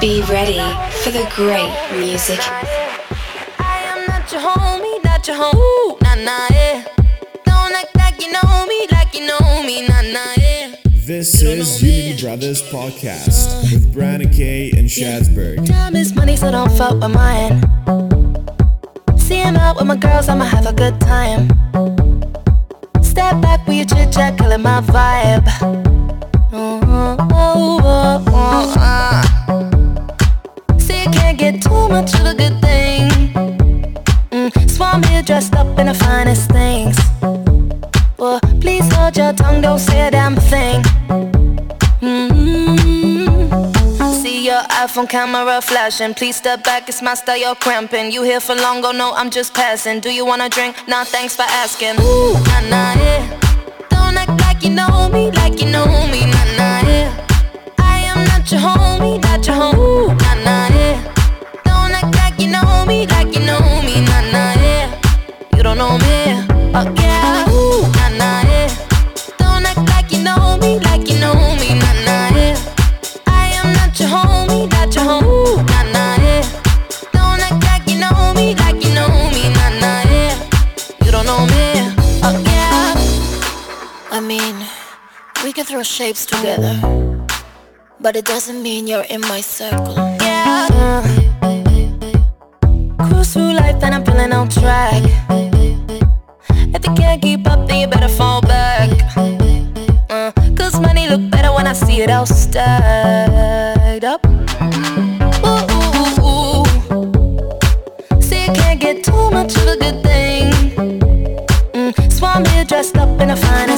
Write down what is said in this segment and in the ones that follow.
gentlemen, be ready for the great music. I am not your homie, not your homie, nah nah yeah. Don't act like you know me, like you know me, nah nah yeah. This is Unity Brothers Podcast with Brandon K and Shadsburg. Time is money, so don't fuck with mine. See him out with my girls, I'ma have a good time. Step back with your chit chat, killing my vibe. iPhone camera flashing. Please step back, it's my style, you're cramping. You here for long, go no, I'm just passing. Do you wanna drink? Nah, thanks for asking. Ooh, nah, nah, yeah. Don't act like you know me, like you know me, nah, nah, yeah. I am not your homie, not your homie, nah, nah, yeah. Don't act like you know me, like you know me, nah, nah, yeah. You don't know me, oh throw shapes together, but it doesn't mean you're in my circle. Yeah. Cruise through life and I'm feeling on track. If you can't keep up, then you better fall back. Uh, Cause money look better when I see it all stacked up. Ooh. See, you can't get too much of a good thing. Mm, so I'm here dressed up in the finest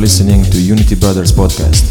listening to Unity Brothers podcast.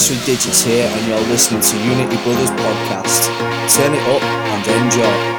Last Three Digits here, and you're listening to Unity Brothers Podcast. Turn it up and enjoy.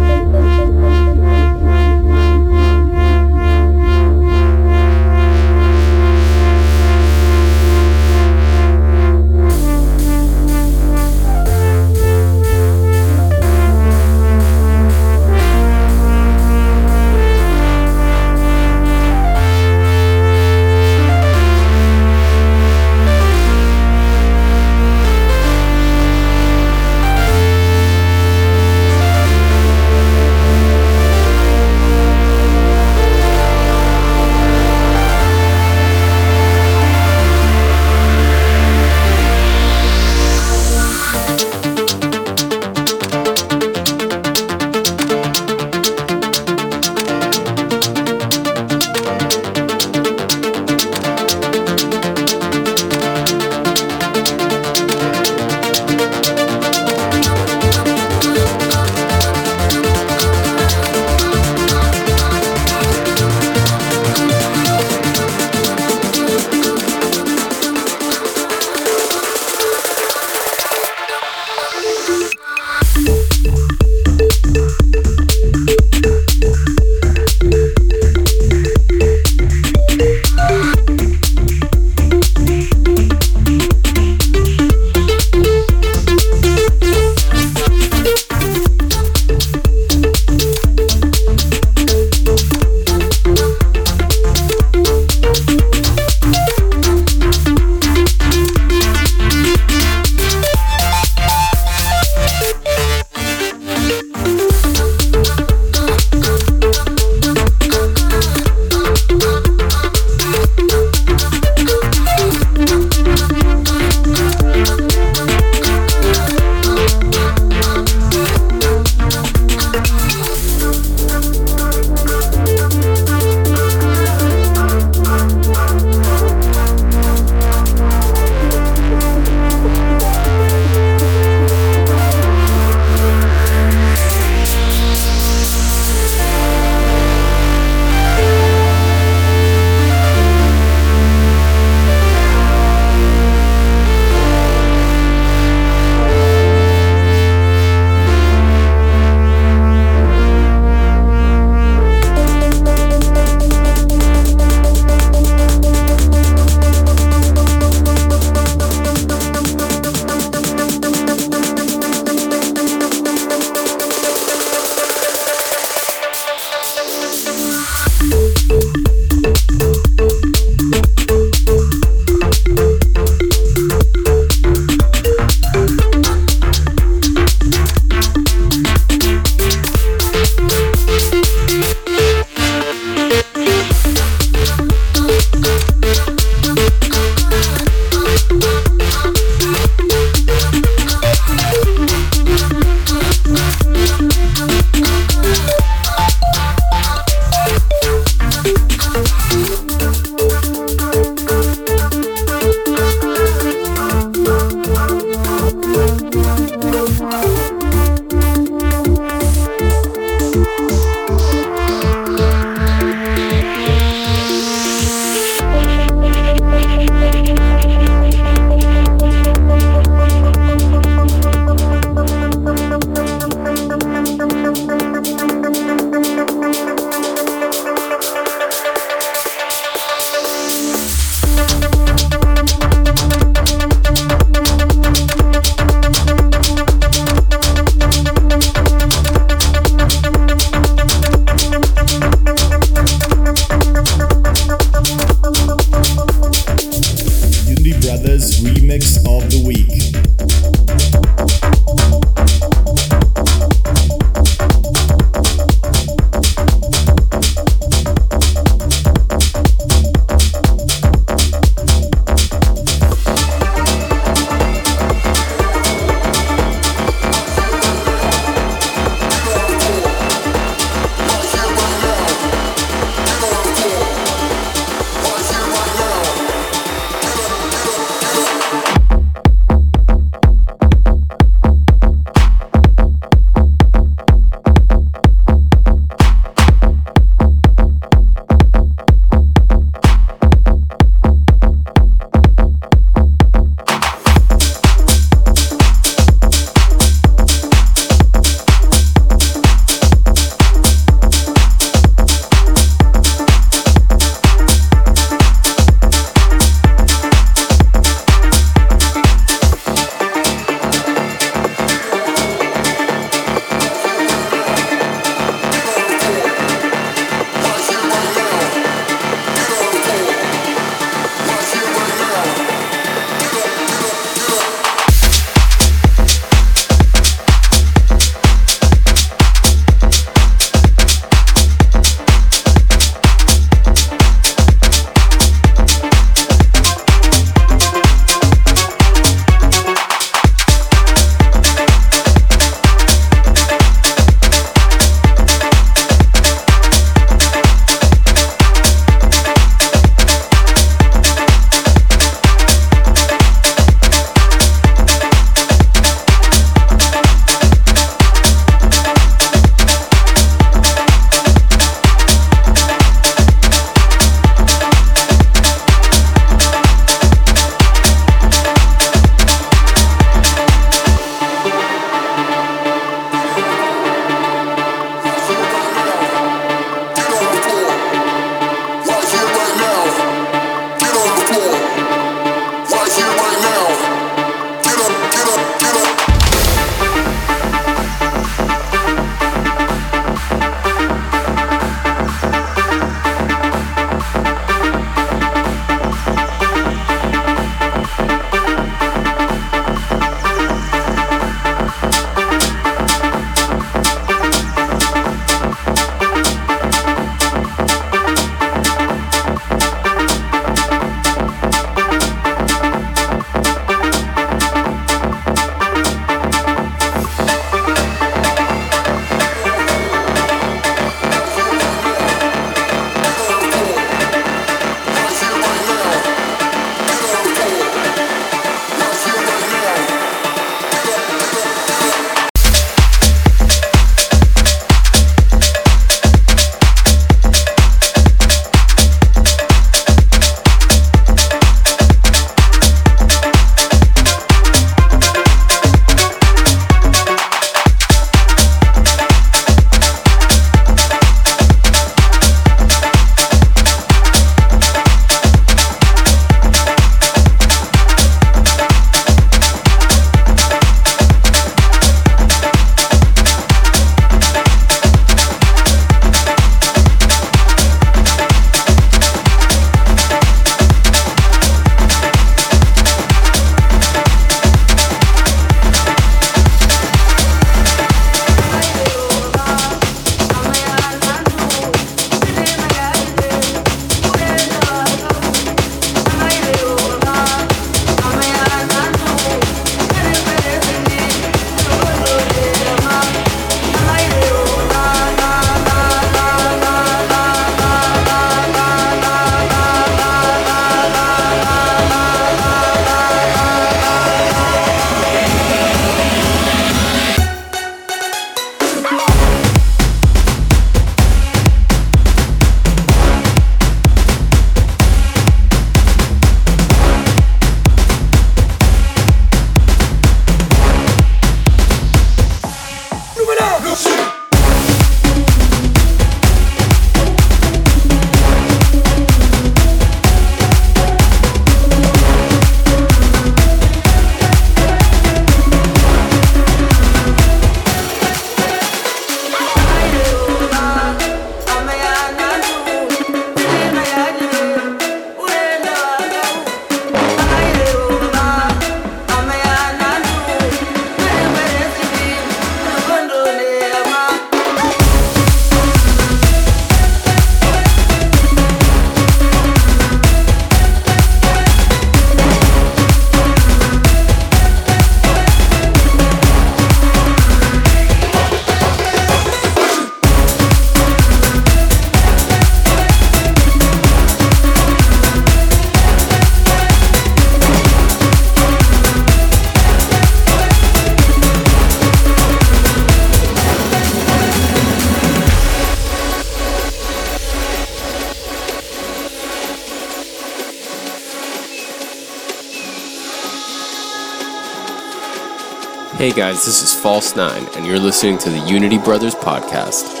Guys, this is False Nine, and you're listening to the Unity Brothers podcast.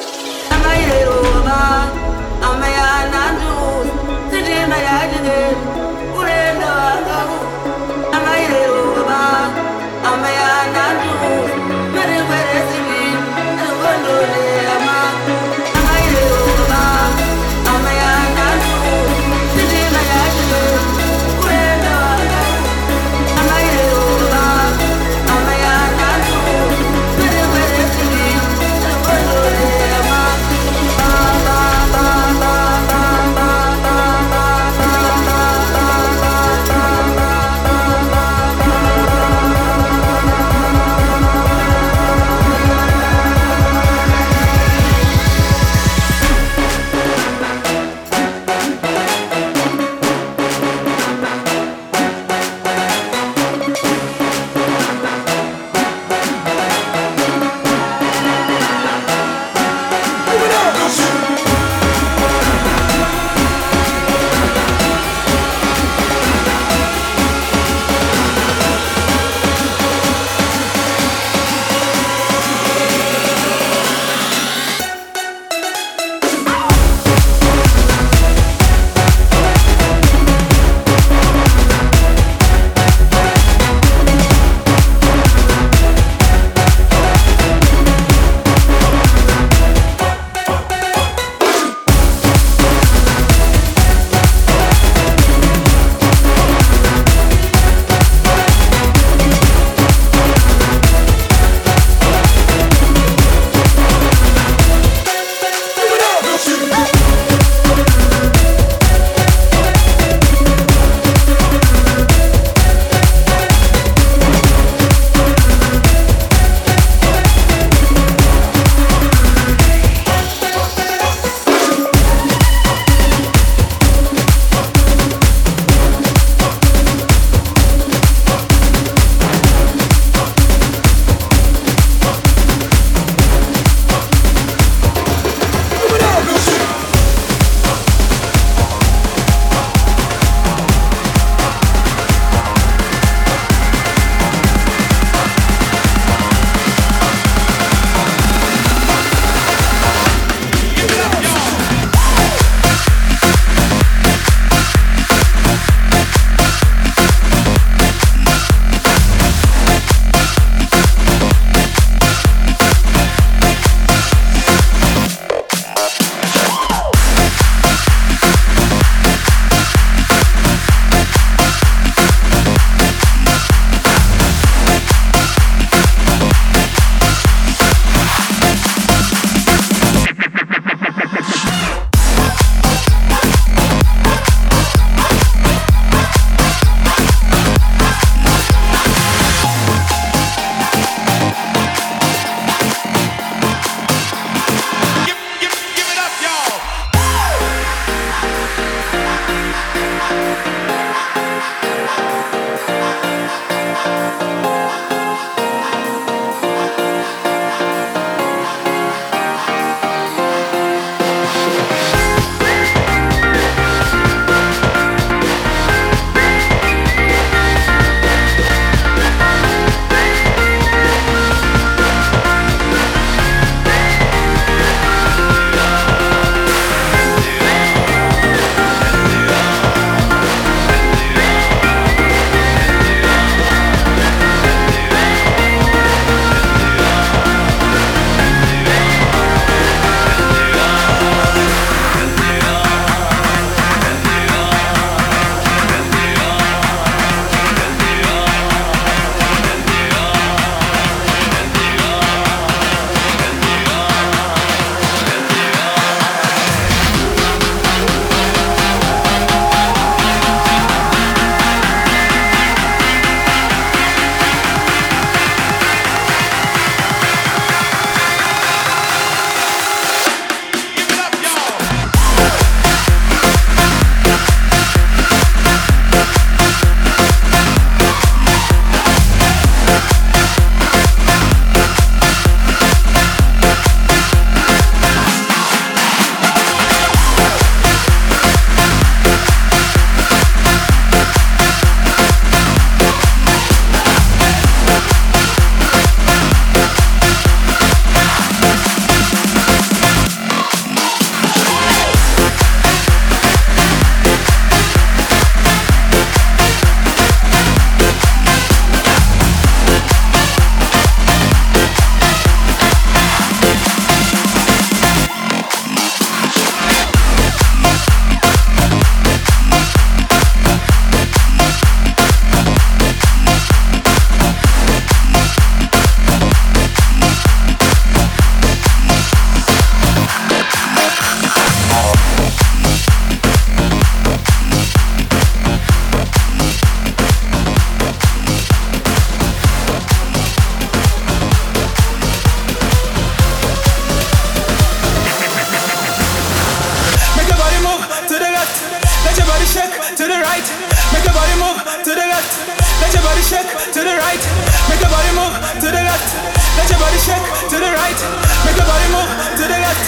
right, make your body move to the left. Let your body shake to the right, make your body move to the left.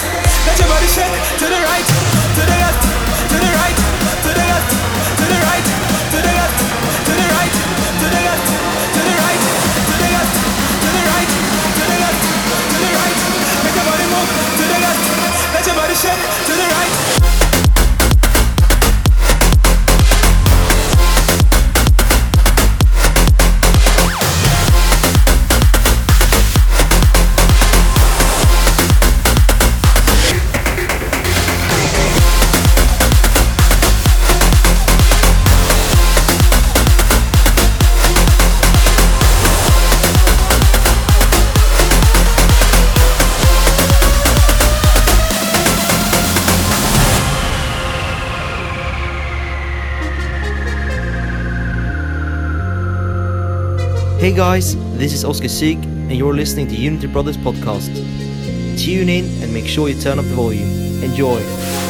Let your body shake to the right, to the left, to the right, to the left, to the right. guys, this is Oscar Sieg, and you're listening to Unity Brothers Podcast. Tune in and make sure you turn up the volume. Enjoy.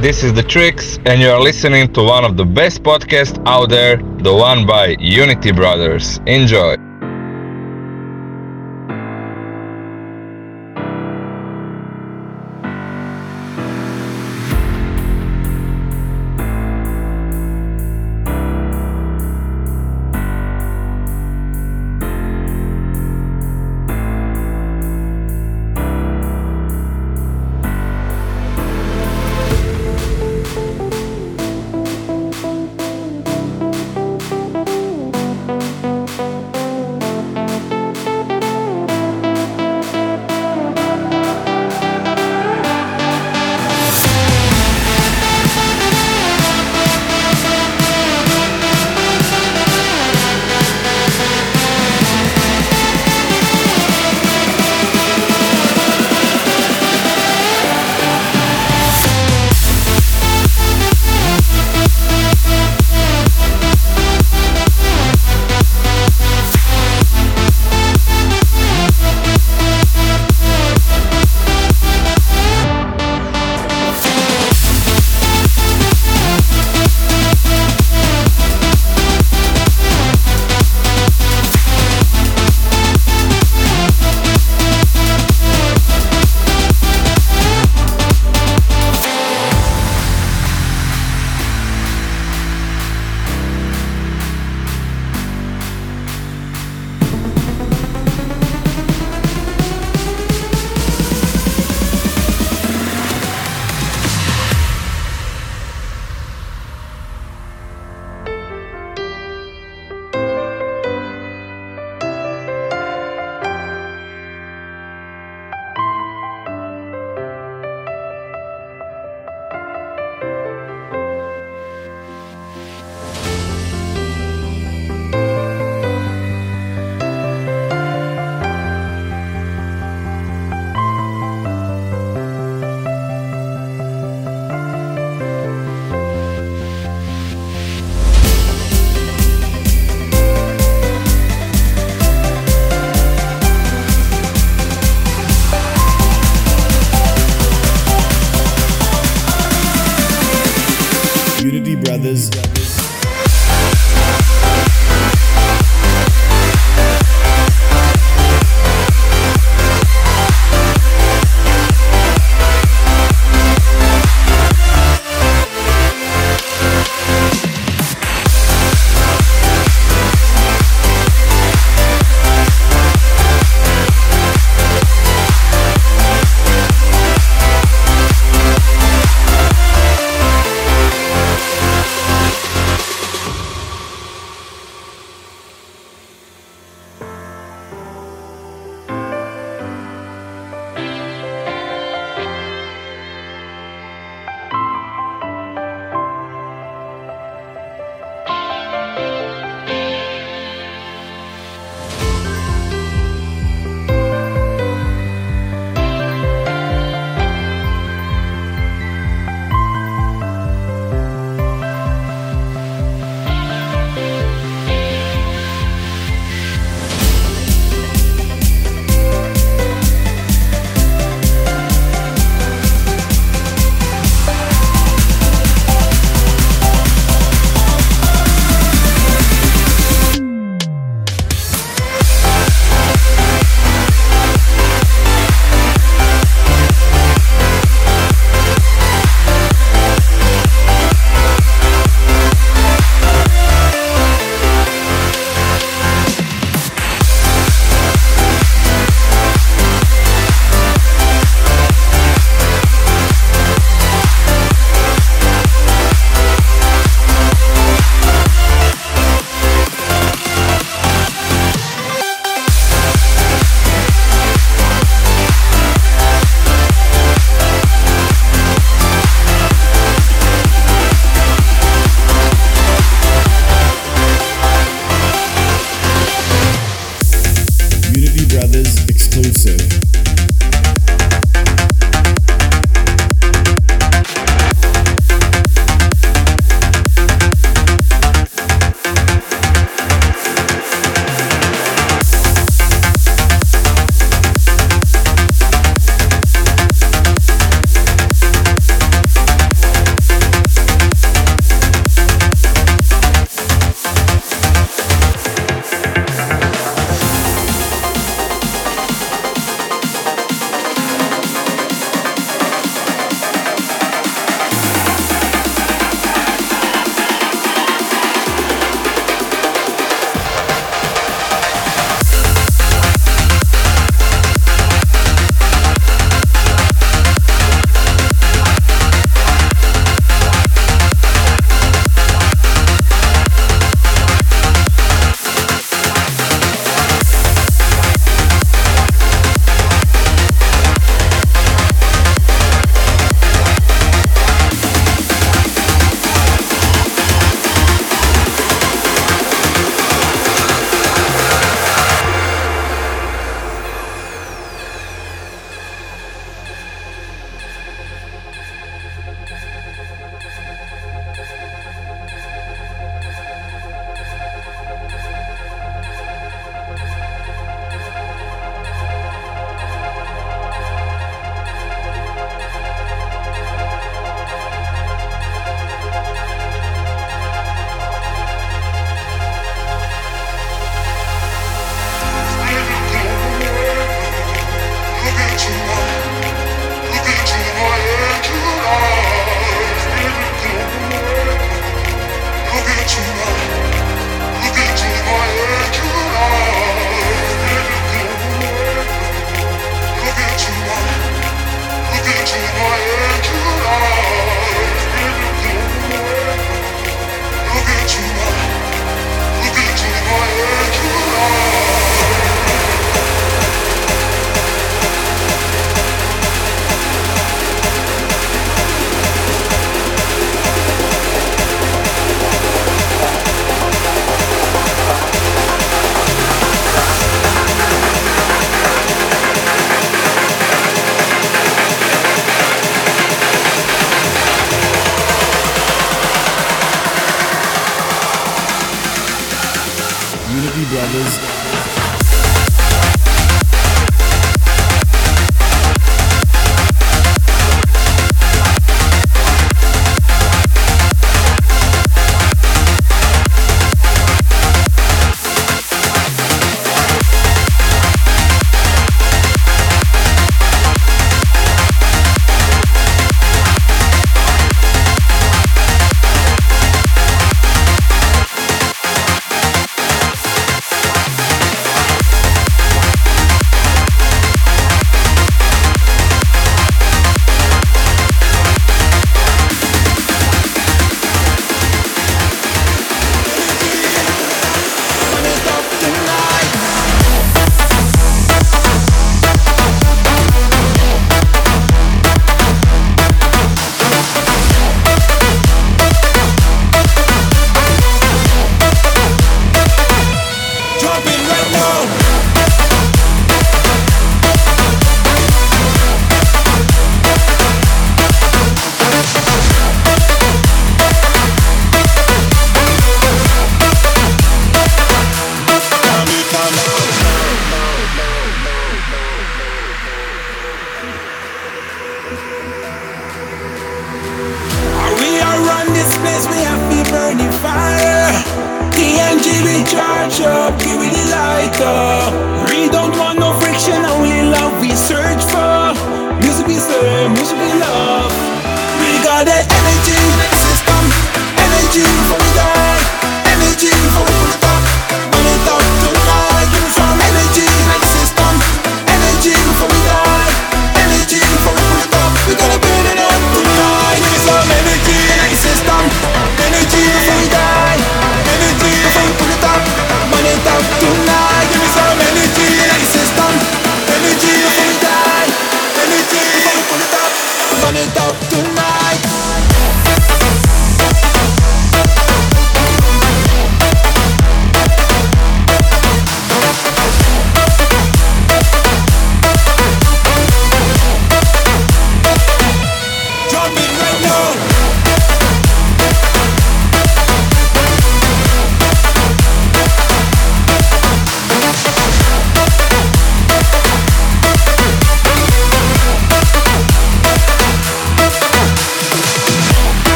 This is The Tricks, and you are listening to one of the best podcasts out there, the one by Unity Brothers. Enjoy!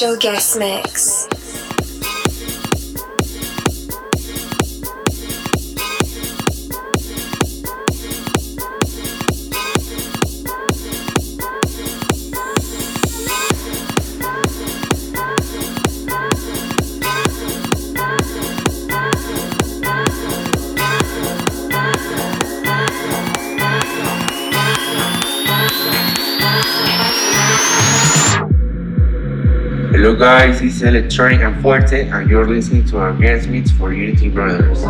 Special guest mix. Hello guys, it's Electronic and Fuerte and you're listening to our guest mix for Unity Brothers.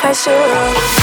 Pressure up.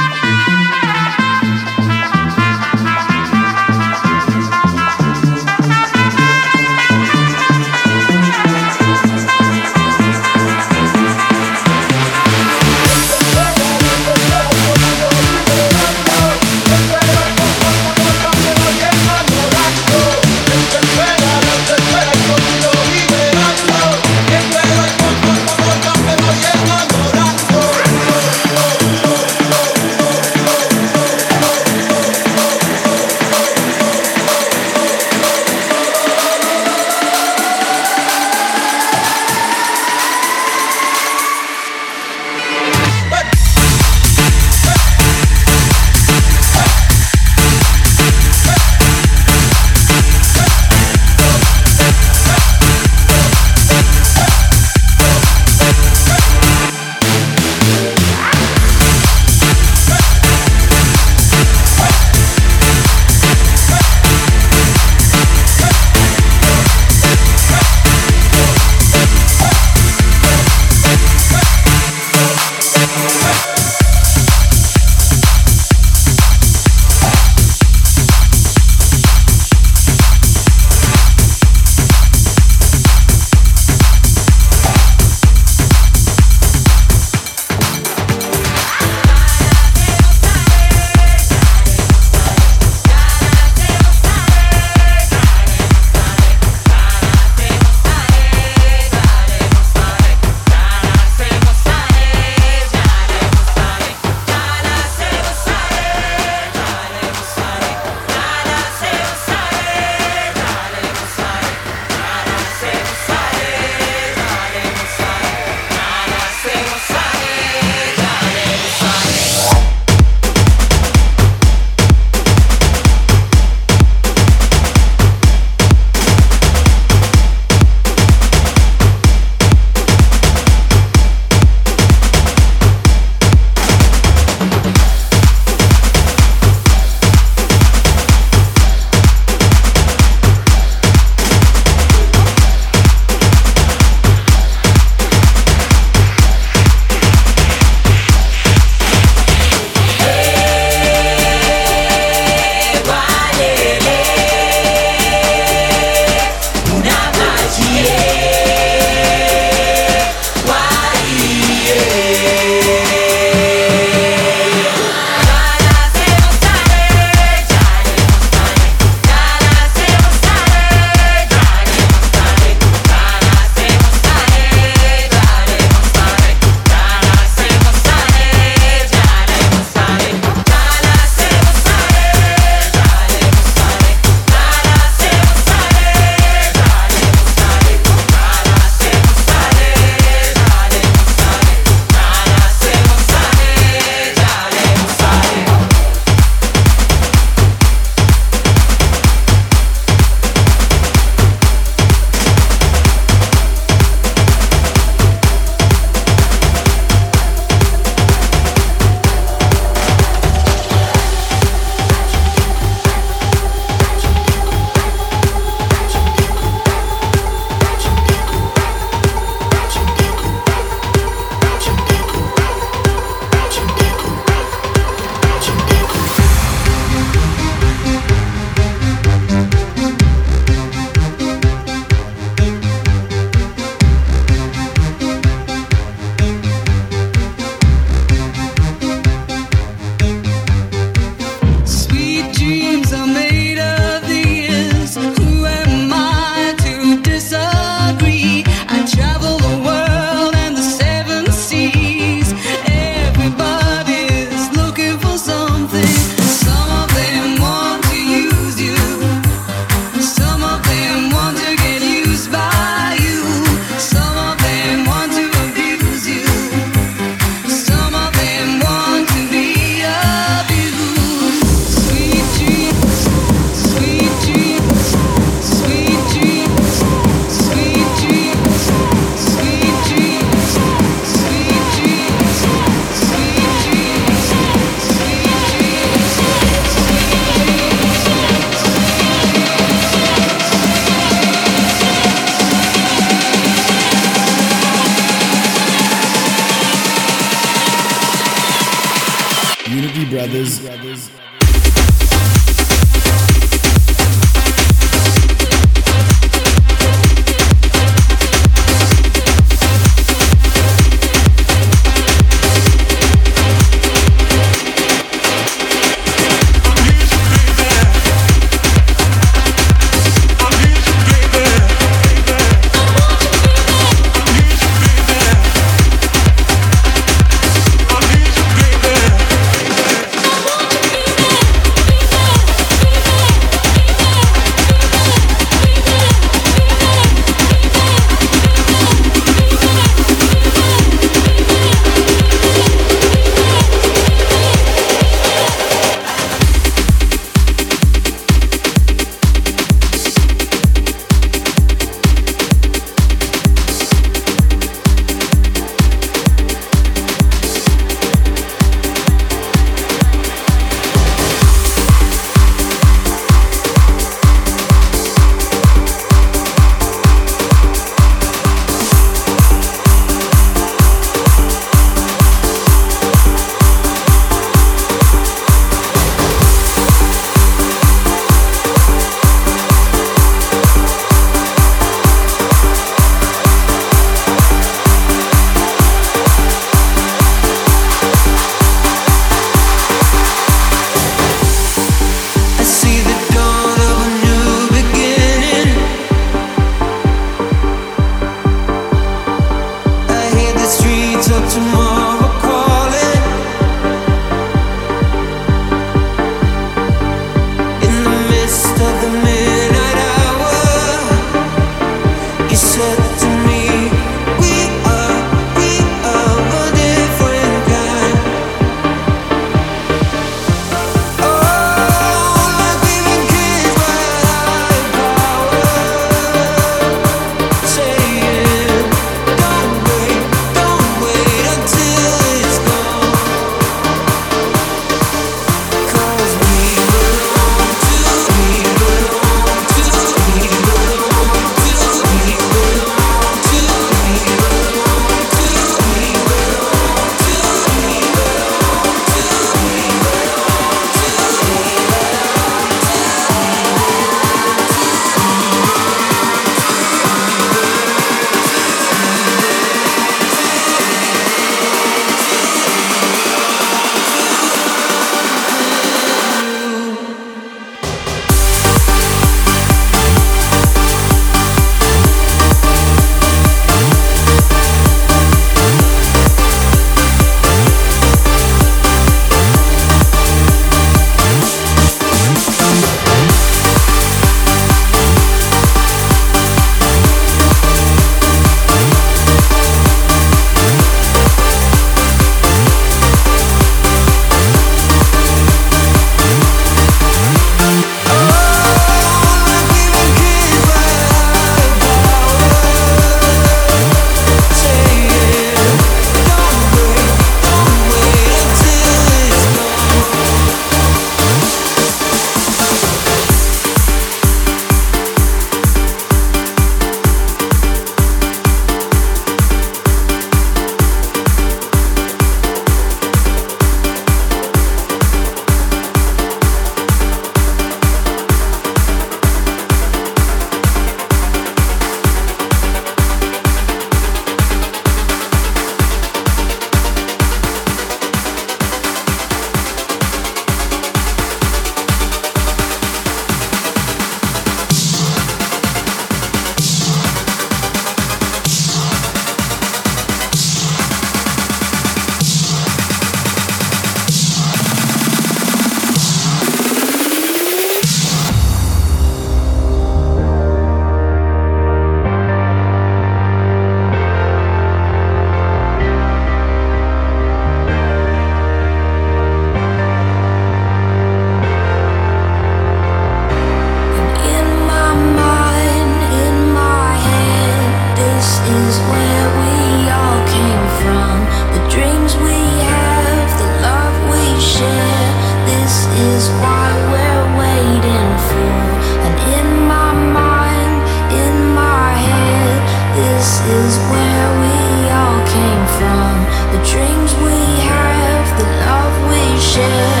This is where we all came from, the dreams we have, the love we share, this is why we're waiting for. And in my mind, in my head, this is where we all came from. The dreams we have, the love we share,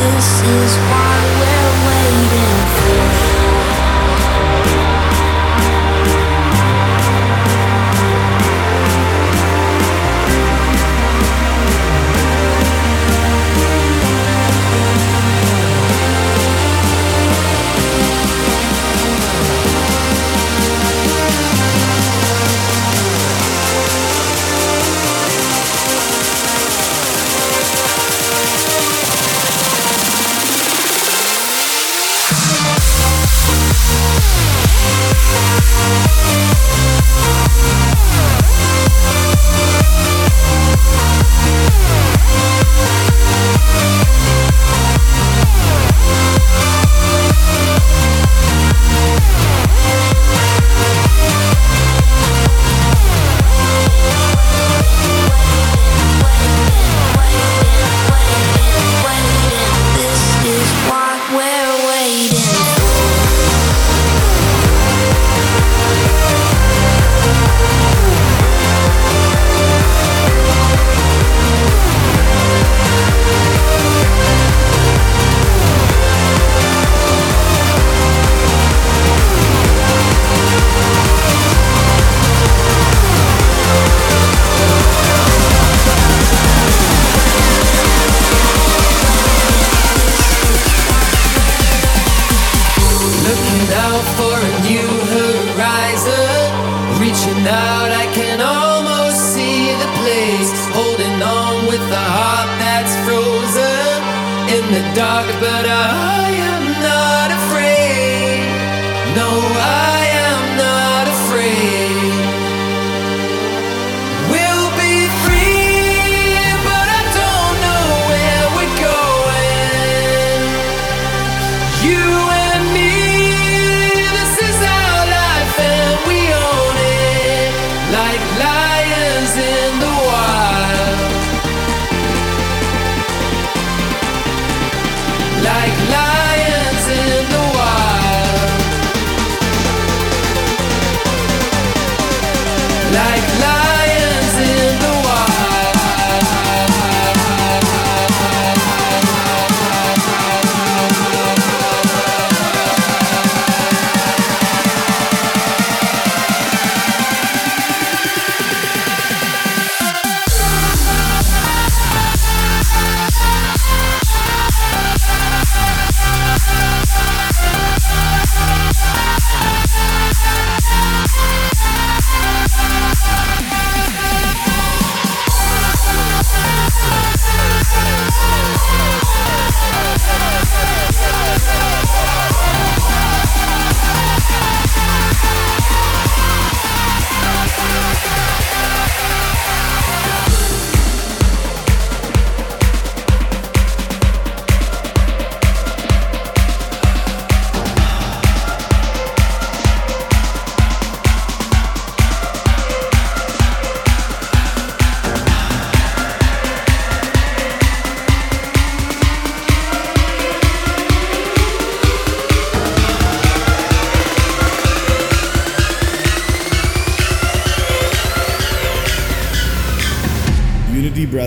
this is why we're waiting for.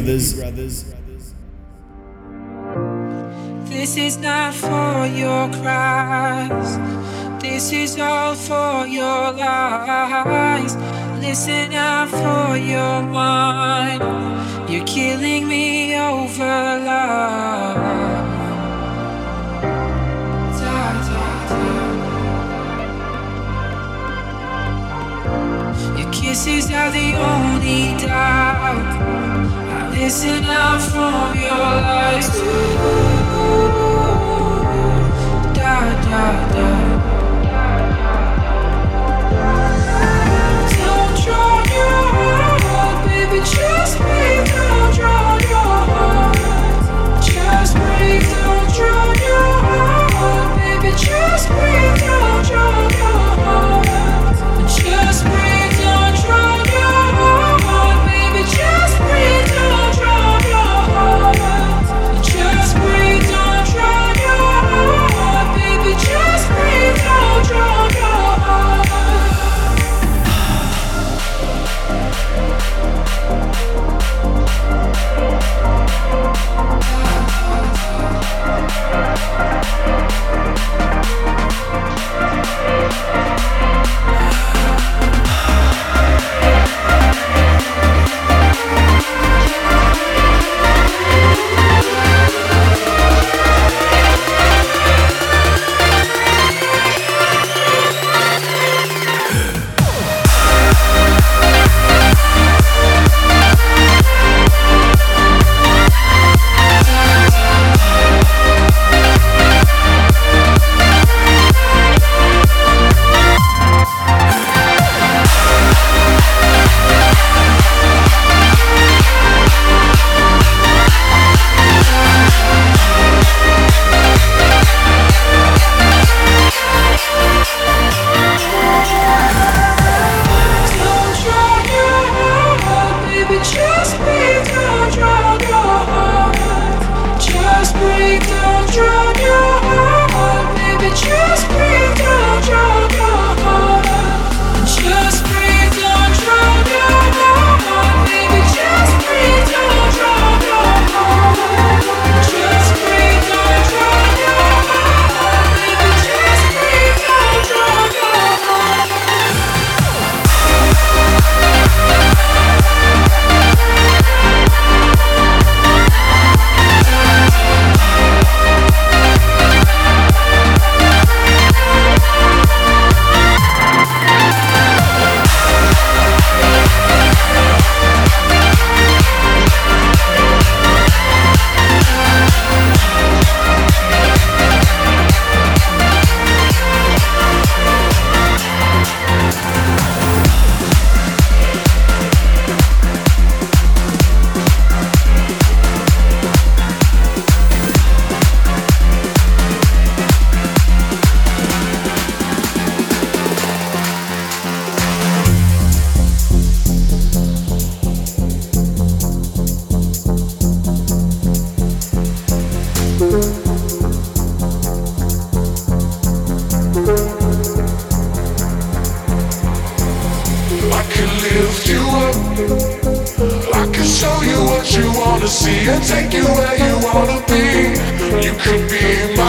Brothers. This is not for your cries. This is all for your lies. Listen out for your mind. You're killing me over love. Your kisses are the only doubt. Listen out from your lies. Da da da. Don't drown your heart, baby. Just breathe. Don't drown your heart. Just breathe. Don't drown your heart, baby. Just breathe. Don't drown you wanna see and take you where you wanna be. You could be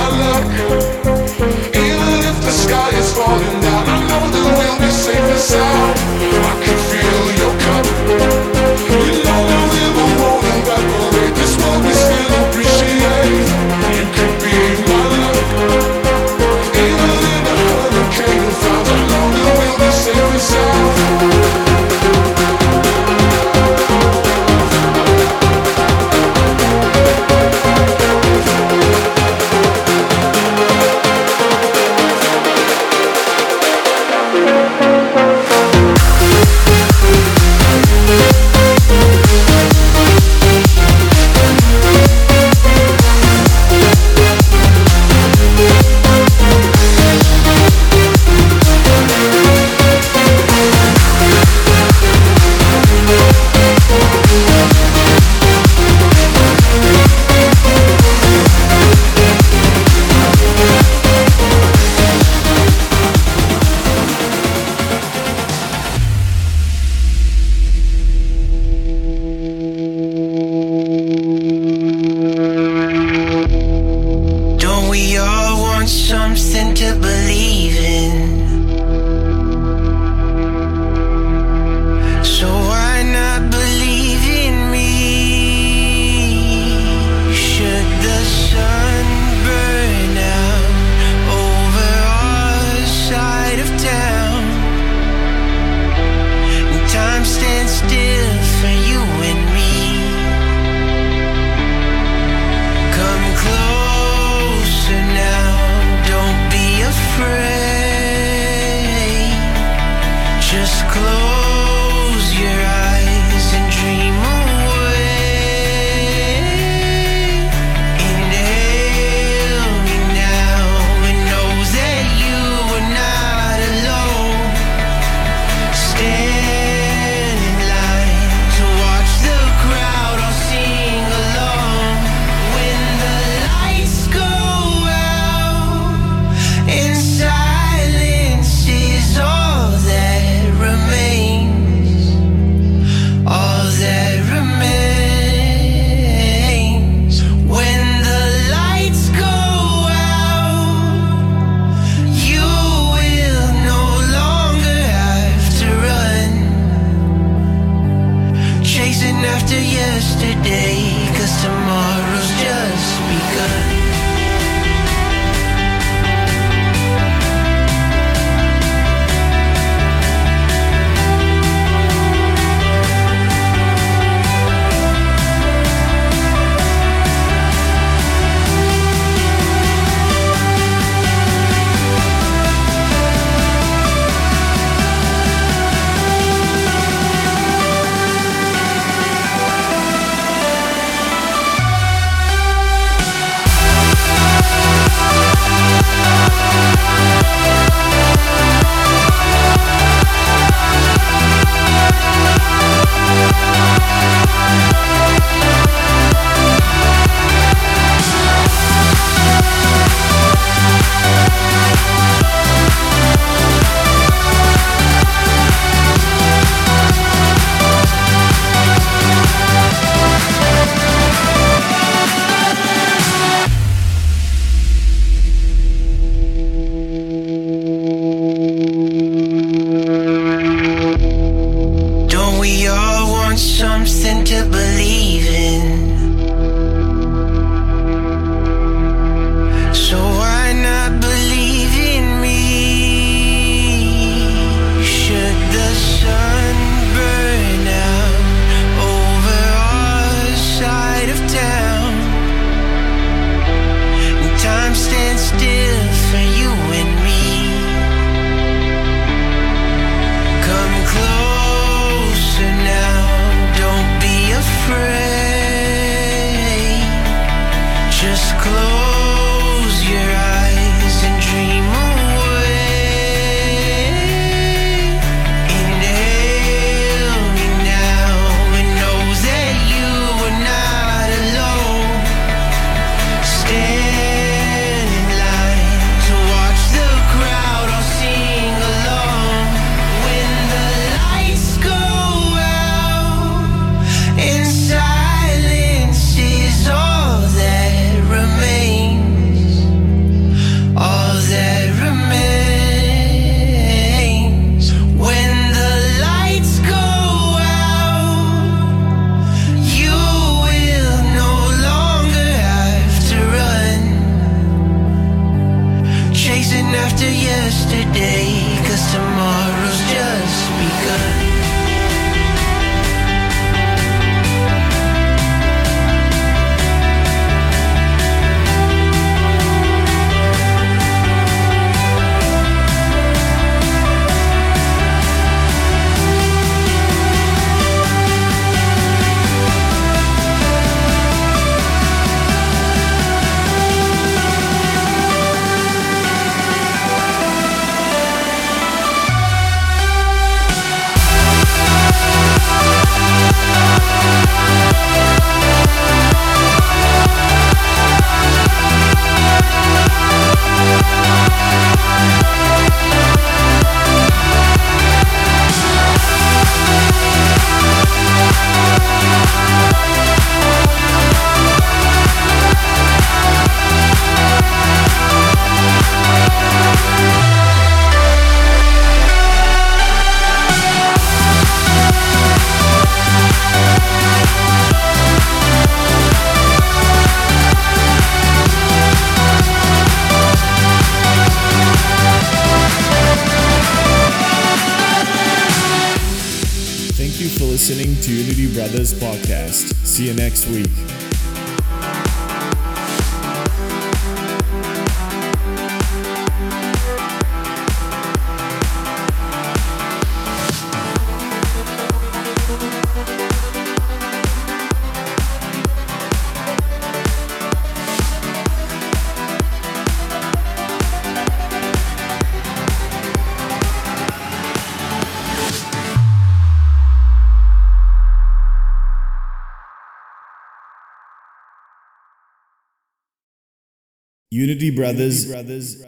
Brothers.